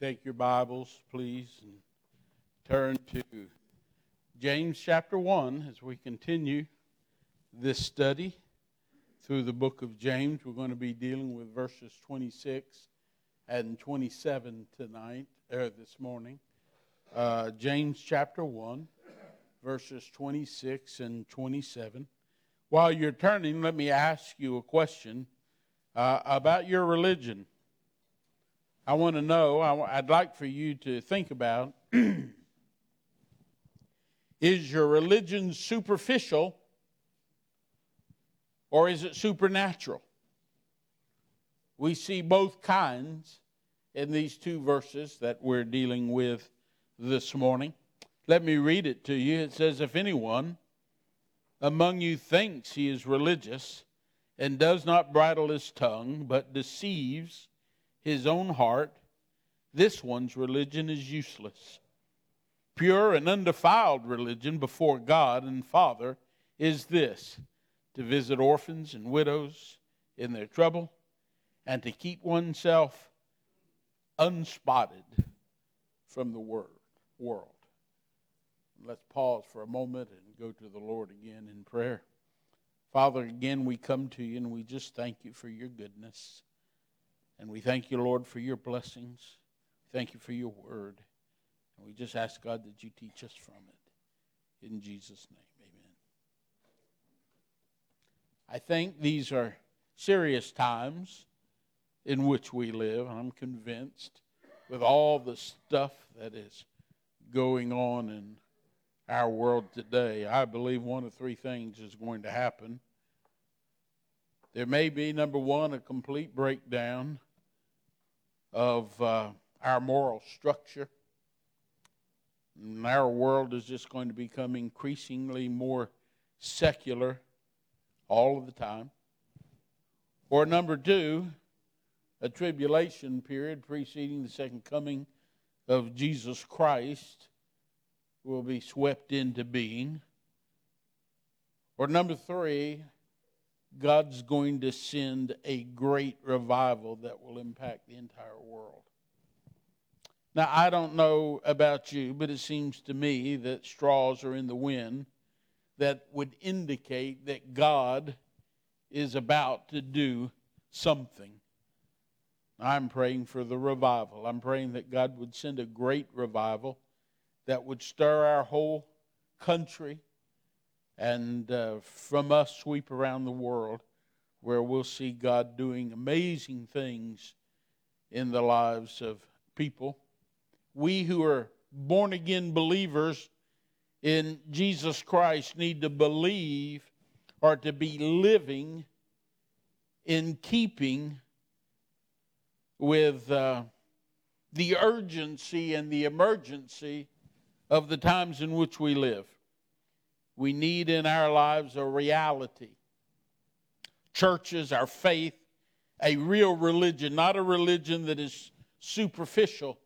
Take your Bibles, please, and turn to James chapter 1 as we continue this study through the book of James. We're going to be dealing with verses 26 and 27 tonight, or this morning. Uh, James chapter 1, verses 26 and 27. While you're turning, let me ask you a question uh, about your religion. I want to know, I'd like for you to think about is your religion superficial or is it supernatural? We see both kinds in these two verses that we're dealing with this morning. Let me read it to you. It says, If anyone among you thinks he is religious and does not bridle his tongue, but deceives his own heart, this one's religion is useless. Pure and undefiled religion before God and Father is this to visit orphans and widows in their trouble and to keep oneself unspotted from the word, world. Let's pause for a moment and go to the Lord again in prayer. Father, again, we come to you and we just thank you for your goodness. And we thank you, Lord, for your blessings. Thank you for your word. And we just ask, God, that you teach us from it. In Jesus' name, amen. I think these are serious times in which we live. I'm convinced with all the stuff that is going on in our world today, I believe one of three things is going to happen. There may be, number one, a complete breakdown of uh, our moral structure. And our world is just going to become increasingly more secular all of the time. Or number two, a tribulation period preceding the second coming of Jesus Christ will be swept into being. Or number three, God's going to send a great revival that will impact the entire world. Now, I don't know about you, but it seems to me that straws are in the wind that would indicate that God is about to do something. I'm praying for the revival. I'm praying that God would send a great revival that would stir our whole country and uh, from us sweep around the world where we'll see God doing amazing things in the lives of people. We who are born again believers in Jesus Christ need to believe or to be living in keeping with uh, the urgency and the emergency of the times in which we live. We need in our lives a reality. Churches, our faith, a real religion, not a religion that is superficial,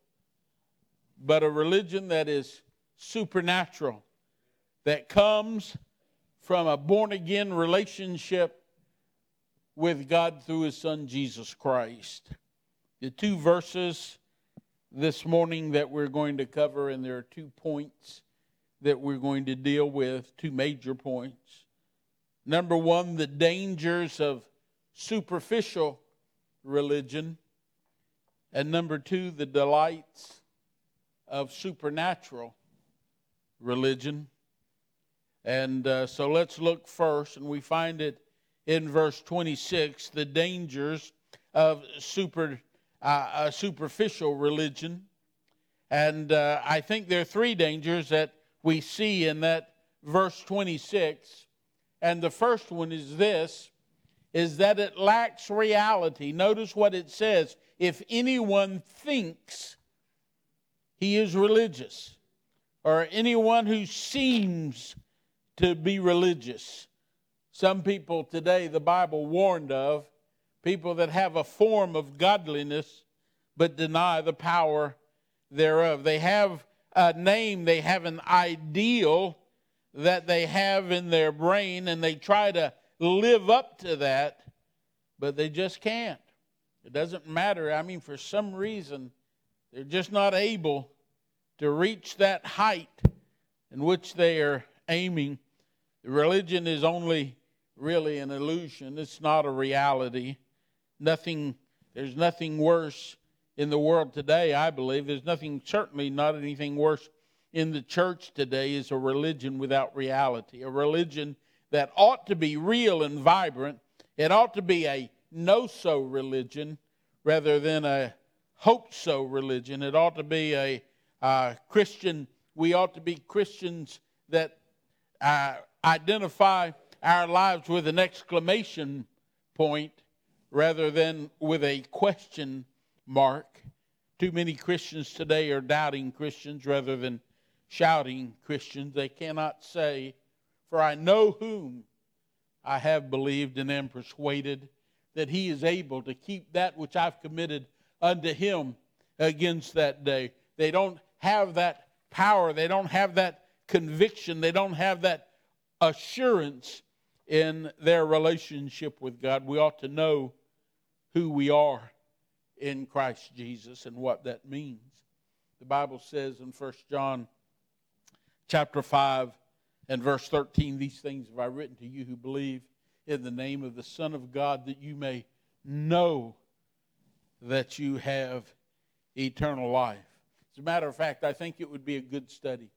but a religion that is supernatural, that comes from a born again relationship with God through His Son Jesus Christ. The two verses this morning that we're going to cover, and there are two points that we're going to deal with, two major points. Number one, the dangers of superficial religion, and number two, the delights of supernatural religion. And uh, so let's look first, and we find it in verse 26 the dangers of super uh, superficial religion. And uh, I think there are three dangers that we see in that verse 26. And the first one is this is that it lacks reality. Notice what it says. If anyone thinks he is religious, or anyone who seems to be religious. Some people today, the Bible warned of, people that have a form of godliness but deny the power thereof. They have a name, they have an ideal that they have in their brain, and they try to live up to that, but they just can't. It doesn't matter. I mean, for some reason, They're just not able to reach that height in which they are aiming. Religion is only really an illusion, it's not a reality. Nothing, there's nothing worse in the world today, I believe. There's nothing, certainly not anything worse in the church today, is a religion without reality. A religion that ought to be real and vibrant. It ought to be a know so religion rather than a hope so religion. It ought to be a Christian, we ought to be Christians that uh, identify our lives with an exclamation point rather than with a question mark. Too many Christians today are doubting Christians rather than shouting Christians. They cannot say, For I know whom I have believed and am persuaded that he is able to keep that which I've committed unto him against that day. They don't have that power, they don't have that conviction, they don't have that assurance in their relationship with God. We ought to know who we are in Christ Jesus and what that means. The Bible says in 1 John chapter 5 and verse 13, these things have I written to you who believe in the name of the Son of God that you may know that you have eternal life. As a matter of fact, I think it would be a good study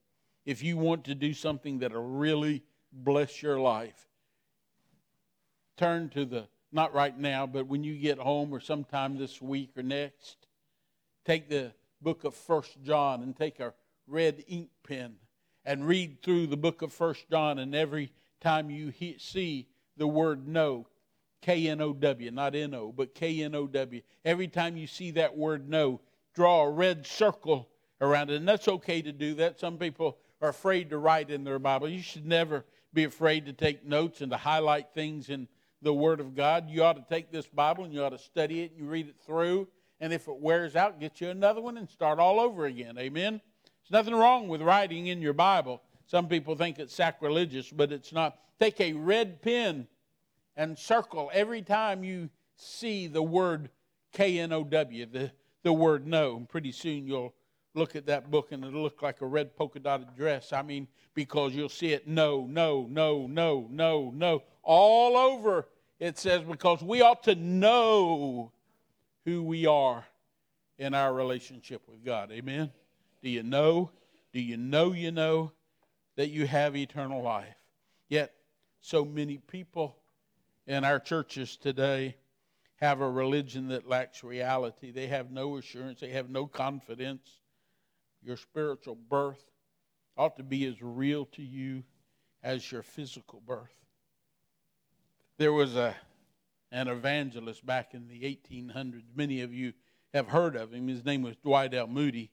if you want to do something that'll really bless your life. Turn to the, not right now, but when you get home or sometime this week or next, take the book of First John and take a red ink pen and read through the book of First John, and every time you he, see the word know, K N O W, not N O, but K N O W. Every time you see that word know, draw a red circle around it. And that's okay to do that. Some people are afraid to write in their Bible. You should never be afraid to take notes and to highlight things in the Word of God. You ought to take this Bible and you ought to study it and you read it through. And if it wears out, get you another one and start all over again. Amen? There's nothing wrong with writing in your Bible. Some people think it's sacrilegious, but it's not. Take a red pen and circle every time you see the word K N O W, the, the word no. And pretty soon you'll look at that book and it'll look like a red polka dotted dress. I mean, because you'll see it no, no, no, no, no, no. All over it says, because we ought to know who we are in our relationship with God. Amen? Do you know? Do you know you know that you have eternal life? Yet, so many people in our churches today have a religion that lacks reality. They have no assurance, they have no confidence. Your spiritual birth ought to be as real to you as your physical birth. There was a an evangelist back in the 1800s. Many of you have heard of him. His name was Dwight L. Moody.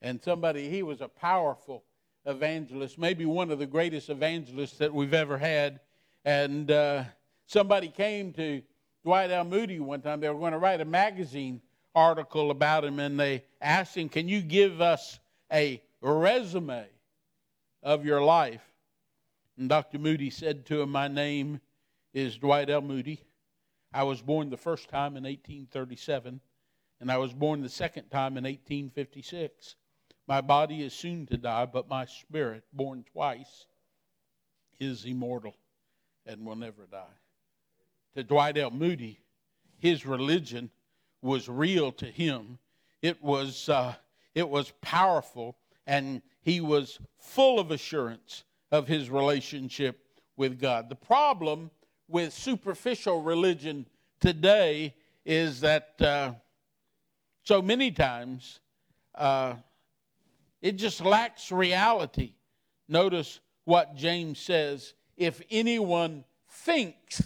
And somebody, he was a powerful evangelist, maybe one of the greatest evangelists that we've ever had. And uh, somebody came to Dwight L. Moody one time. They were going to write a magazine article about him, and they asked him, Can you give us a resume of your life? And Dr. Moody said to him, My name is Dwight L. Moody. I was born the first time in 1837, and I was born the second time in 1856. My body is soon to die, but my spirit, born twice, is immortal and will never die to Dwight L. Moody, his religion was real to him. It was, uh, it was powerful, and he was full of assurance of his relationship with God. The problem with superficial religion today is that uh, so many times uh, it just lacks reality. Notice what James says if anyone thinks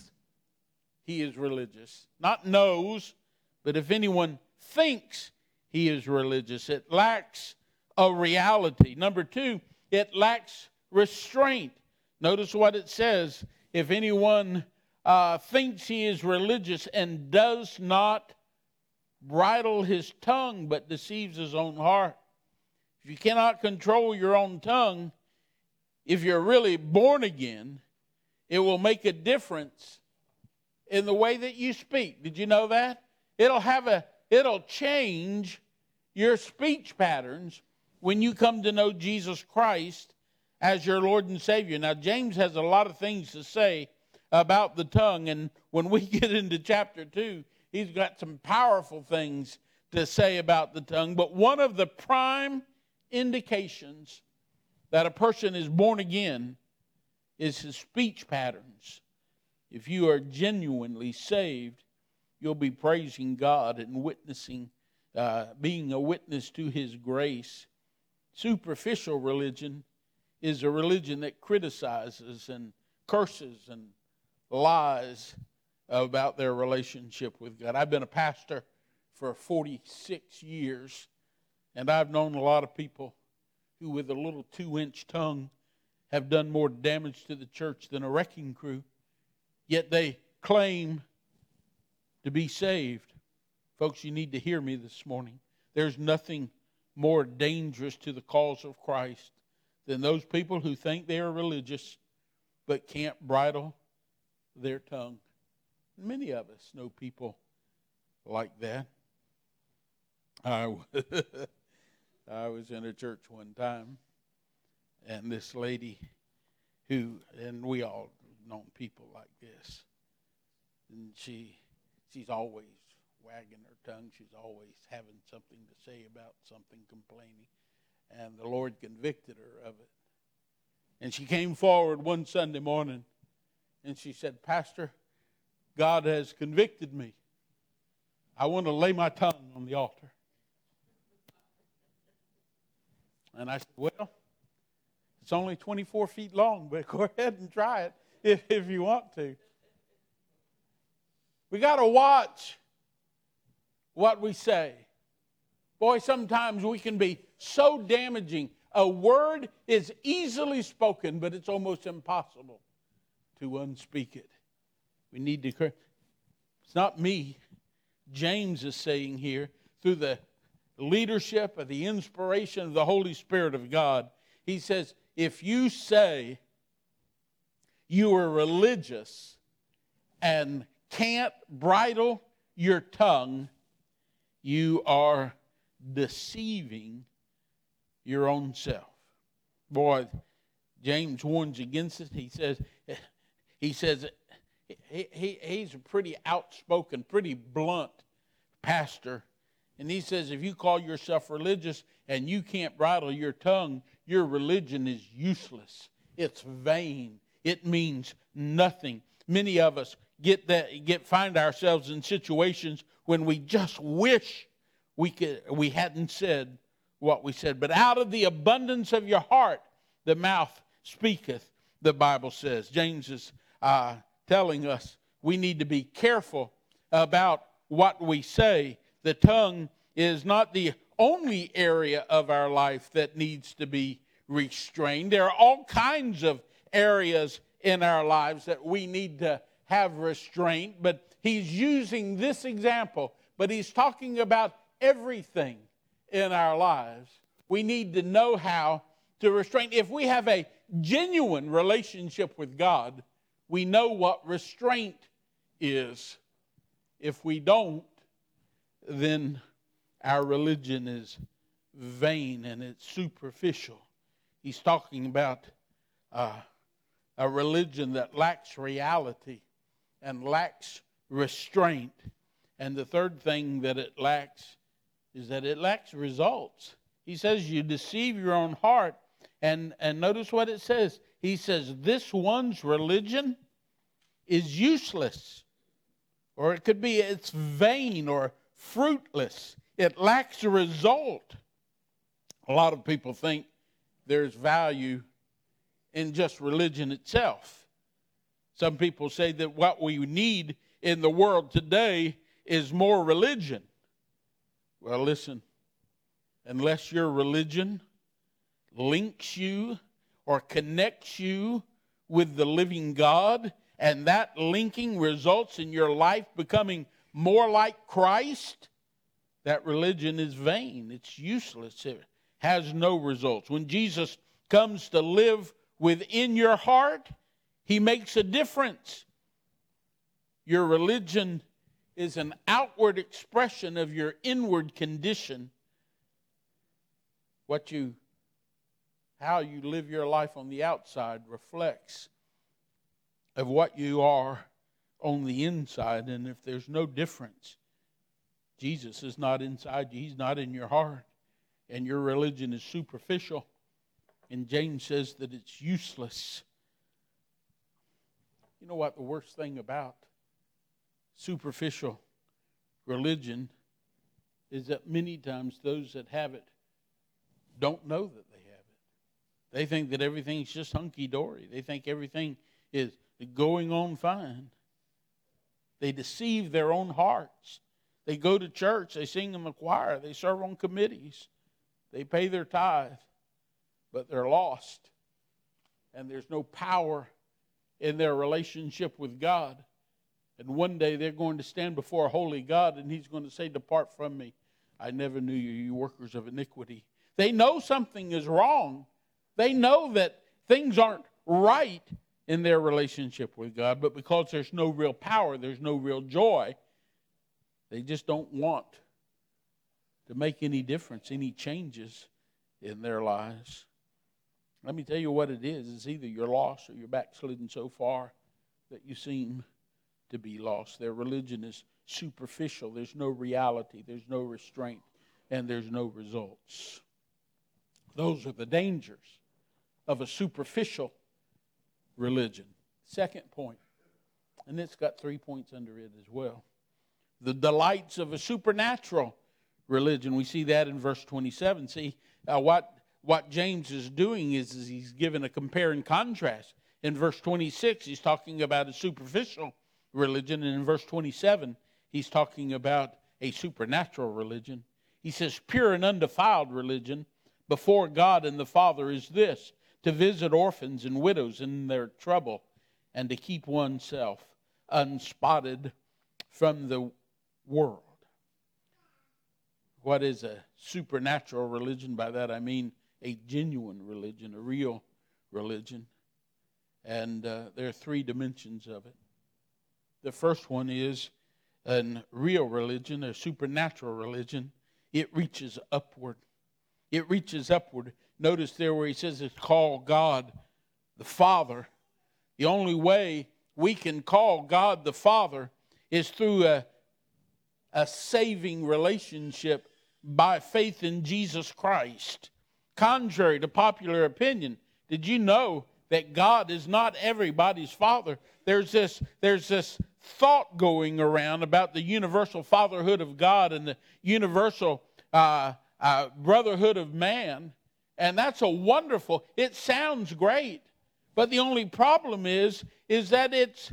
he is religious. Not knows, but if anyone thinks he is religious, it lacks a reality. Number two, it lacks restraint. Notice what it says if anyone uh, thinks he is religious and does not bridle his tongue but deceives his own heart. If you cannot control your own tongue, if you're really born again, it will make a difference in the way that you speak. Did you know that? It'll have a it'll change your speech patterns when you come to know Jesus Christ as your Lord and Savior. Now, James has a lot of things to say about the tongue, and when we get into chapter 2, he's got some powerful things to say about the tongue. But one of the prime indications that a person is born again is his speech patterns. If you are genuinely saved, you'll be praising God and witnessing, uh, being a witness to his grace. Superficial religion is a religion that criticizes and curses and lies about their relationship with God. I've been a pastor for 46 years, and I've known a lot of people who, with a little two inch tongue, have done more damage to the church than a wrecking crew, yet they claim to be saved. Folks, you need to hear me this morning. There's nothing more dangerous to the cause of Christ than those people who think they are religious but can't bridle their tongue. Many of us know people like that. I, I was in a church one time, and this lady who, and we all known people like this, and she, she's always wagging her tongue. She's always having something to say about something, complaining. And the Lord convicted her of it. And she came forward one Sunday morning and she said, Pastor, God has convicted me. I want to lay my tongue on the altar. And I said, Well, it's only 24 feet long, but go ahead and try it if, if you want to. We got to watch what we say. Boy, sometimes we can be so damaging. A word is easily spoken, but it's almost impossible to unspeak it. We need to. It's not me. James is saying here, through the leadership of the inspiration of the Holy Spirit of God, he says, if you say you are religious and can't bridle your tongue, you are deceiving your own self. Boy, James warns against it. He says, he says he, he, he's a pretty outspoken, pretty blunt pastor. And he says, if you call yourself religious and you can't bridle your tongue, your religion is useless. It's vain. It means nothing. Many of us get that get find ourselves in situations when we just wish we could we hadn't said what we said. But out of the abundance of your heart, the mouth speaketh, the Bible says. James is uh, telling us we need to be careful about what we say. The tongue is not the only area of our life that needs to be restrained. There are all kinds of areas in our lives that we need to have restraint, but he's using this example, but he's talking about everything in our lives. We need to know how to restrain. If we have a genuine relationship with God, we know what restraint is. If we don't, then our religion is vain and it's superficial. He's talking about uh, a religion that lacks reality and lacks restraint. And the third thing that it lacks is that it lacks results. He says, You deceive your own heart. And, and notice what it says he says, This one's religion is useless. Or it could be it's vain or fruitless. It lacks a result. A lot of people think there's value in just religion itself. Some people say that what we need in the world today is more religion. Well, listen, unless your religion links you or connects you with the living God, and that linking results in your life becoming more like Christ, that religion is vain. It's useless. It has no results. When Jesus comes to live within your heart, he makes a difference. Your religion is an outward expression of your inward condition, What you how you live your life on the outside reflects of what you are on the inside. And if there's no difference, Jesus is not inside you, He's not in your heart, and your religion is superficial. And James says that it's useless. You know what the worst thing about superficial religion is that many times those that have it don't know that they have it. They think that everything's just hunky dory, they think everything is going on fine. They deceive their own hearts. They go to church, they sing in the choir, they serve on committees, they pay their tithe, but they're lost. And there's no power in their relationship with God. And one day they're going to stand before a holy God and He's going to say, Depart from me. I never knew you, you workers of iniquity. They know something is wrong. They know that things aren't right in their relationship with God, but because there's no real power, there's no real joy, they just don't want to make any difference, any changes in their lives. Let me tell you what it is. It's either you're lost or you're backslidden so far that you seem to be lost. Their religion is superficial. There's no reality, there's no restraint, and there's no results. Those are the dangers of a superficial religion. Second point, and it's got three points under it as well the delights of a supernatural religion. We see that in verse 27. See, uh, what, what James is doing is, is he's given a compare and contrast. In verse 26, he's talking about a superficial religion, and in verse 27, he's talking about a supernatural religion. He says, Pure and undefiled religion before God and the Father is this to visit orphans and widows in their trouble, and to keep oneself unspotted from the world. What is a supernatural religion? By that I mean a genuine religion, a real religion. And uh, there are three dimensions of it. The first one is a real religion, a supernatural religion. It reaches upward. It reaches upward. Notice there where he says it's called God the Father. The only way we can call God the Father is through a, a saving relationship by faith in Jesus Christ. Contrary to popular opinion, did you know that God is not everybody's father? There's this, there's this thought going around about the universal fatherhood of God and the universal uh, uh, brotherhood of man. And that's a wonderful, it sounds great. But the only problem is, is that it's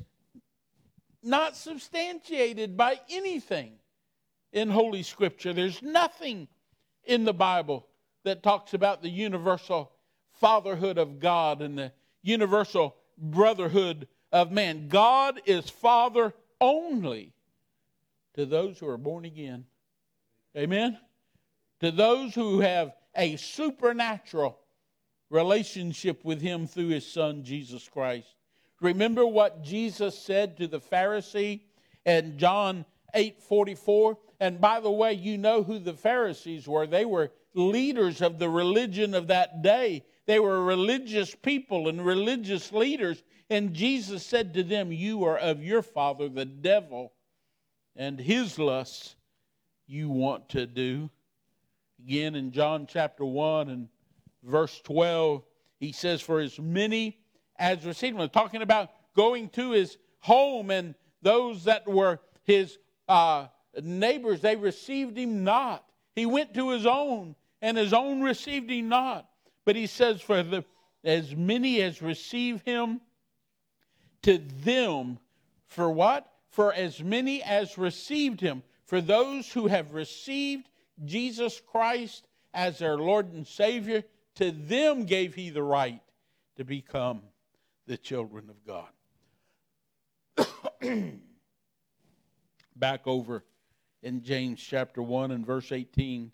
not substantiated by anything in Holy Scripture. There's nothing in the Bible that talks about the universal fatherhood of God and the universal brotherhood of man. God is Father only to those who are born again. Amen? To those who have a supernatural relationship with Him through His Son, Jesus Christ. Remember what Jesus said to the Pharisee in John 8 44? And by the way, you know who the Pharisees were. They were leaders of the religion of that day. They were religious people and religious leaders. And Jesus said to them, You are of your father, the devil, and his lusts you want to do. Again, in John chapter 1 and verse 12, he says, For as many as received him, talking about going to his home and those that were his uh, neighbors, they received him not. He went to his own, and his own received he not. But he says, For the, as many as receive him, to them, for what? For as many as received him, for those who have received Jesus Christ as their Lord and Savior, to them gave he the right to become the children of God. Back over in James chapter 1 and verse 18,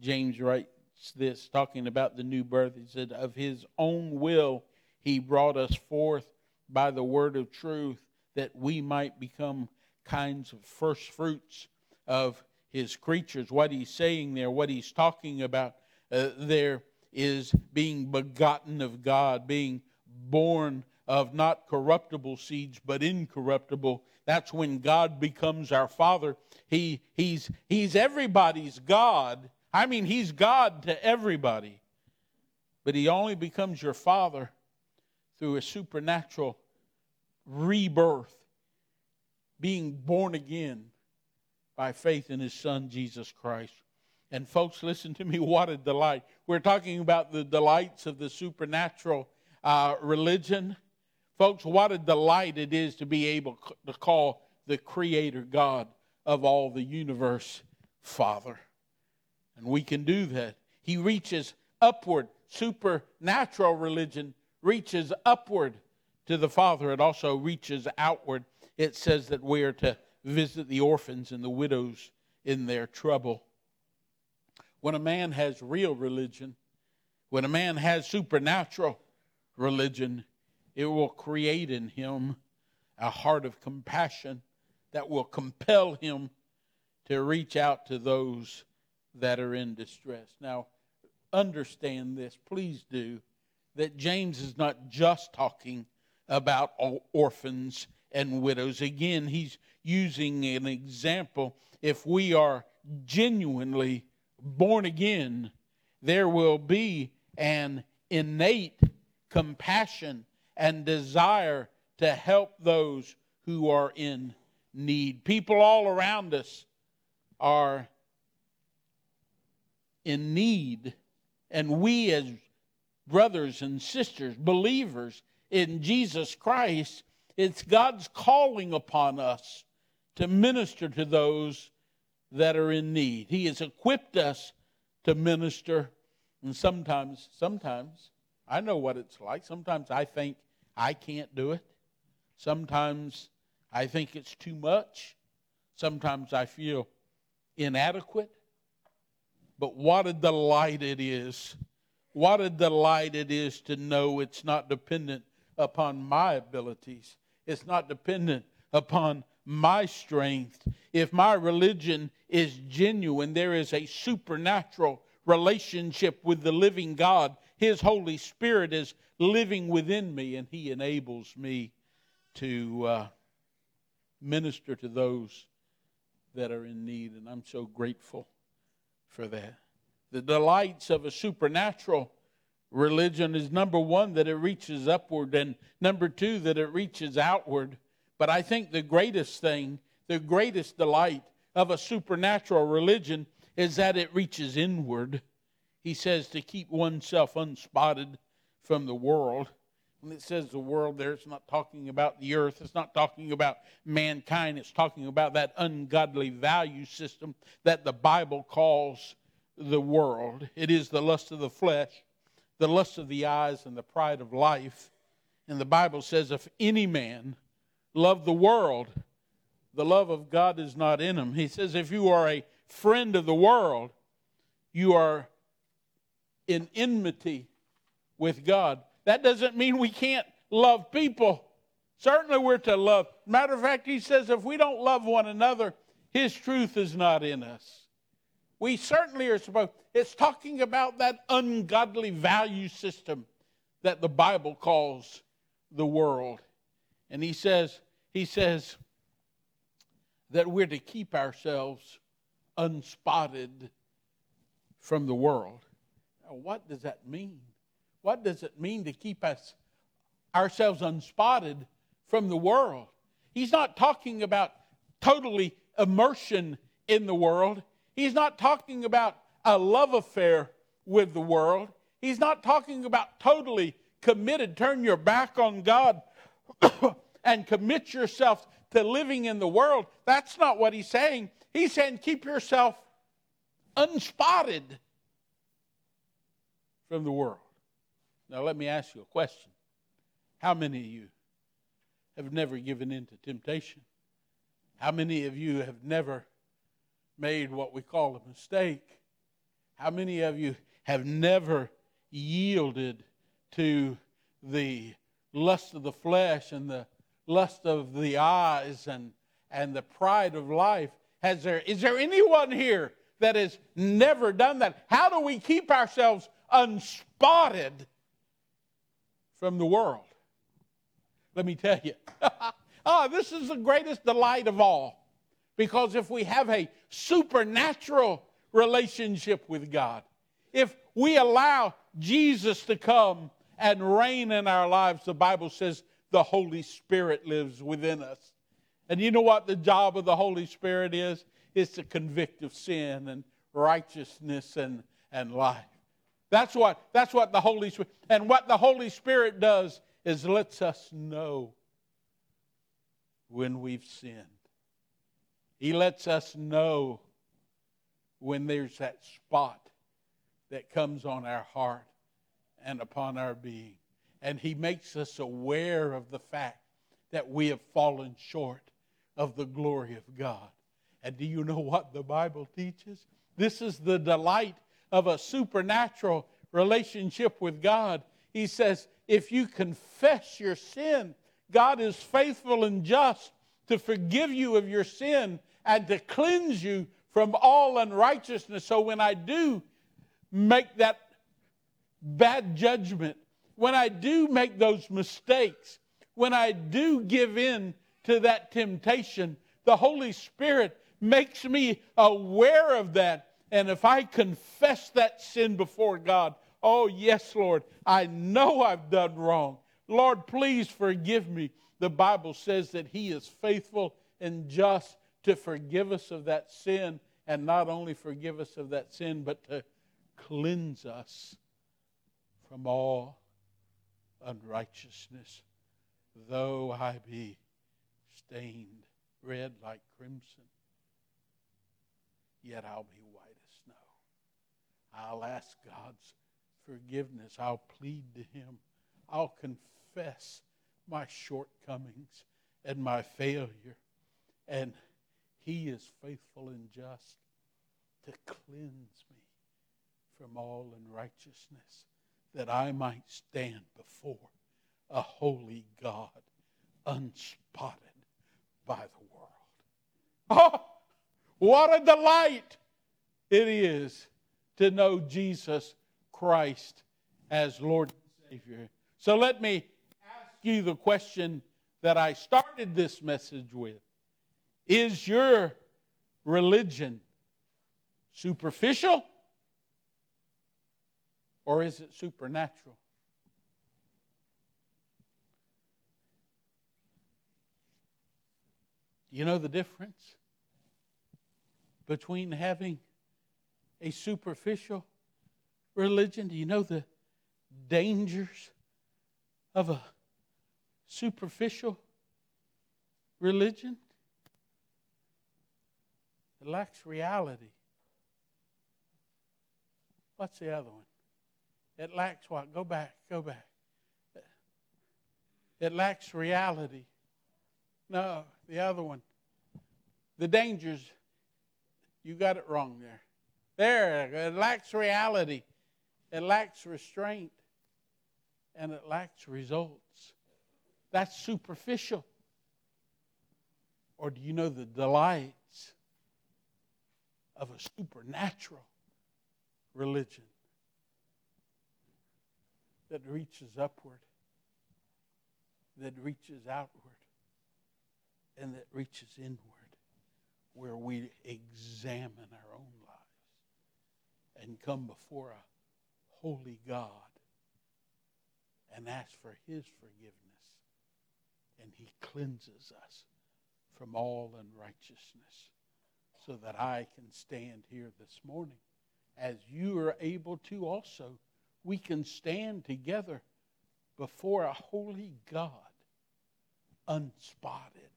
James writes this, talking about the new birth. He said, Of his own will he brought us forth by the word of truth that we might become kinds of first fruits of his creatures. What he's saying there, what he's talking about uh, there is being begotten of God, being born of not corruptible seeds, but incorruptible. That's when God becomes our Father. He, he's, he's everybody's God. I mean, He's God to everybody. But He only becomes your Father through a supernatural rebirth, being born again by faith in His Son, Jesus Christ. And folks, listen to me, what a delight. We're talking about the delights of the supernatural uh, religion. Folks, what a delight it is to be able to call the Creator God of all the universe Father. And we can do that. He reaches upward. Supernatural religion reaches upward to the Father. It also reaches outward. It says that we are to visit the orphans and the widows in their trouble. When a man has real religion, when a man has supernatural religion, it will create in him a heart of compassion that will compel him to reach out to those that are in distress. Now, understand this, please do, that James is not just talking about orphans and widows. Again, he's using an example. If we are genuinely born again, there will be an innate compassion and desire to help those who are in need. People all around us are in need, and we, as brothers and sisters, believers in Jesus Christ, it's God's calling upon us to minister to those that are in need. He has equipped us to minister, and sometimes, sometimes, I know what it's like. Sometimes I think I can't do it. Sometimes I think it's too much. Sometimes I feel inadequate. But what a delight it is. What a delight it is to know it's not dependent upon my abilities. It's not dependent upon my strength. If my religion is genuine, there is a supernatural relationship with the living God. His Holy Spirit is living within me, and He enables me to uh, minister to those that are in need. And I'm so grateful for that. The delights of a supernatural religion is number one, that it reaches upward, and number two, that it reaches outward. But I think the greatest thing, the greatest delight of a supernatural religion is that it reaches inward. He says to keep oneself unspotted from the world. When it says the world there, it's not talking about the earth, it's not talking about mankind, it's talking about that ungodly value system that the Bible calls the world. It is the lust of the flesh, the lust of the eyes, and the pride of life. And the Bible says, if any man love the world, the love of God is not in him. He says, if you are a friend of the world, you are in enmity with God. That doesn't mean we can't love people. Certainly, we're to love. Matter of fact, he says if we don't love one another, his truth is not in us. We certainly are supposed, it's talking about that ungodly value system that the Bible calls the world. And he says, he says that we're to keep ourselves unspotted from the world. Now, what does that mean? What does it mean to keep us ourselves unspotted from the world? He's not talking about totally immersion in the world. He's not talking about a love affair with the world. He's not talking about totally committed, turn your back on God and commit yourself to living in the world. That's not what he's saying. He's saying keep yourself unspotted from the world. Now, let me ask you a question. How many of you have never given in to temptation? How many of you have never made what we call a mistake? How many of you have never yielded to the lust of the flesh and the lust of the eyes and, and the pride of life? Has there, is there anyone here that has never done that. How do we keep ourselves unspotted from the world? Let me tell you. oh, this is the greatest delight of all. Because if we have a supernatural relationship with God, if we allow Jesus to come and reign in our lives, the Bible says the Holy Spirit lives within us. And you know what the job of the Holy Spirit is? It's to convict of sin and righteousness and, and life. That's what, that's what the Holy Spirit, and what the Holy Spirit does is lets us know when we've sinned. He lets us know when there's that spot that comes on our heart and upon our being. And He makes us aware of the fact that we have fallen short of the glory of God. And do you know what the Bible teaches? This is the delight of a supernatural relationship with God. He says, if you confess your sin, God is faithful and just to forgive you of your sin and to cleanse you from all unrighteousness. So when I do make that bad judgment, when I do make those mistakes, when I do give in to that temptation, the Holy Spirit makes me aware of that. And if I confess that sin before God, oh, yes, Lord, I know I've done wrong. Lord, please forgive me. The Bible says that He is faithful and just to forgive us of that sin, and not only forgive us of that sin, but to cleanse us from all unrighteousness. Though I be stained red like crimson, yet I'll be white as snow. I'll ask God's forgiveness. I'll plead to Him. I'll confess my shortcomings and my failure. And He is faithful and just to cleanse me from all unrighteousness, that I might stand before a holy God, unspotted by the world. Oh, what a delight it is to know Jesus Christ as Lord and Savior. So let me ask you the question that I started this message with Is your religion superficial or is it supernatural? You know the difference between having a superficial religion? Do you know the dangers of a superficial religion? It lacks reality. What's the other one? It lacks what? Go back, go back. It lacks reality. No, the other one. The dangers, you got it wrong there. There, it lacks reality, it lacks restraint, and it lacks results. That's superficial. Or do you know the delights of a supernatural religion that reaches upward, that reaches outward, and that reaches inward, where we examine our own lives and come before a holy God and ask for his forgiveness. And he cleanses us from all unrighteousness so that I can stand here this morning. As you are able to also, we can stand together before a holy God, unspotted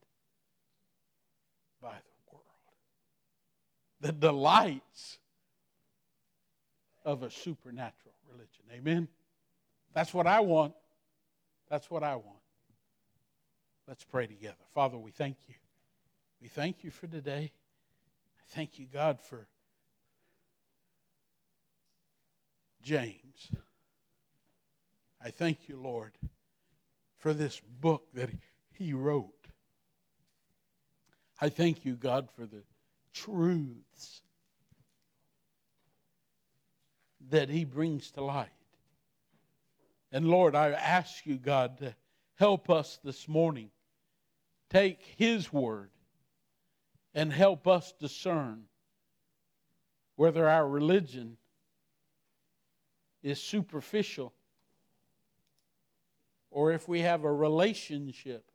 by the. The delights of a supernatural religion. Amen? That's what I want. That's what I want. Let's pray together. Father, we thank you. We thank you for today. I thank you, God, for James. I thank you, Lord, for this book that he wrote. I thank you, God, for the truths that He brings to light. And Lord, I ask you, God, to help us this morning. Take His word and help us discern whether our religion is superficial or if we have a relationship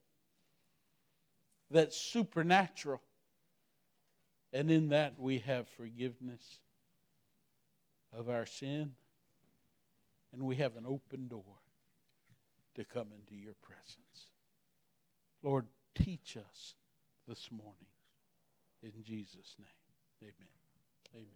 that's supernatural. And in that we have forgiveness of our sin, and we have an open door to come into your presence. Lord, teach us this morning. In Jesus' name, amen. Amen.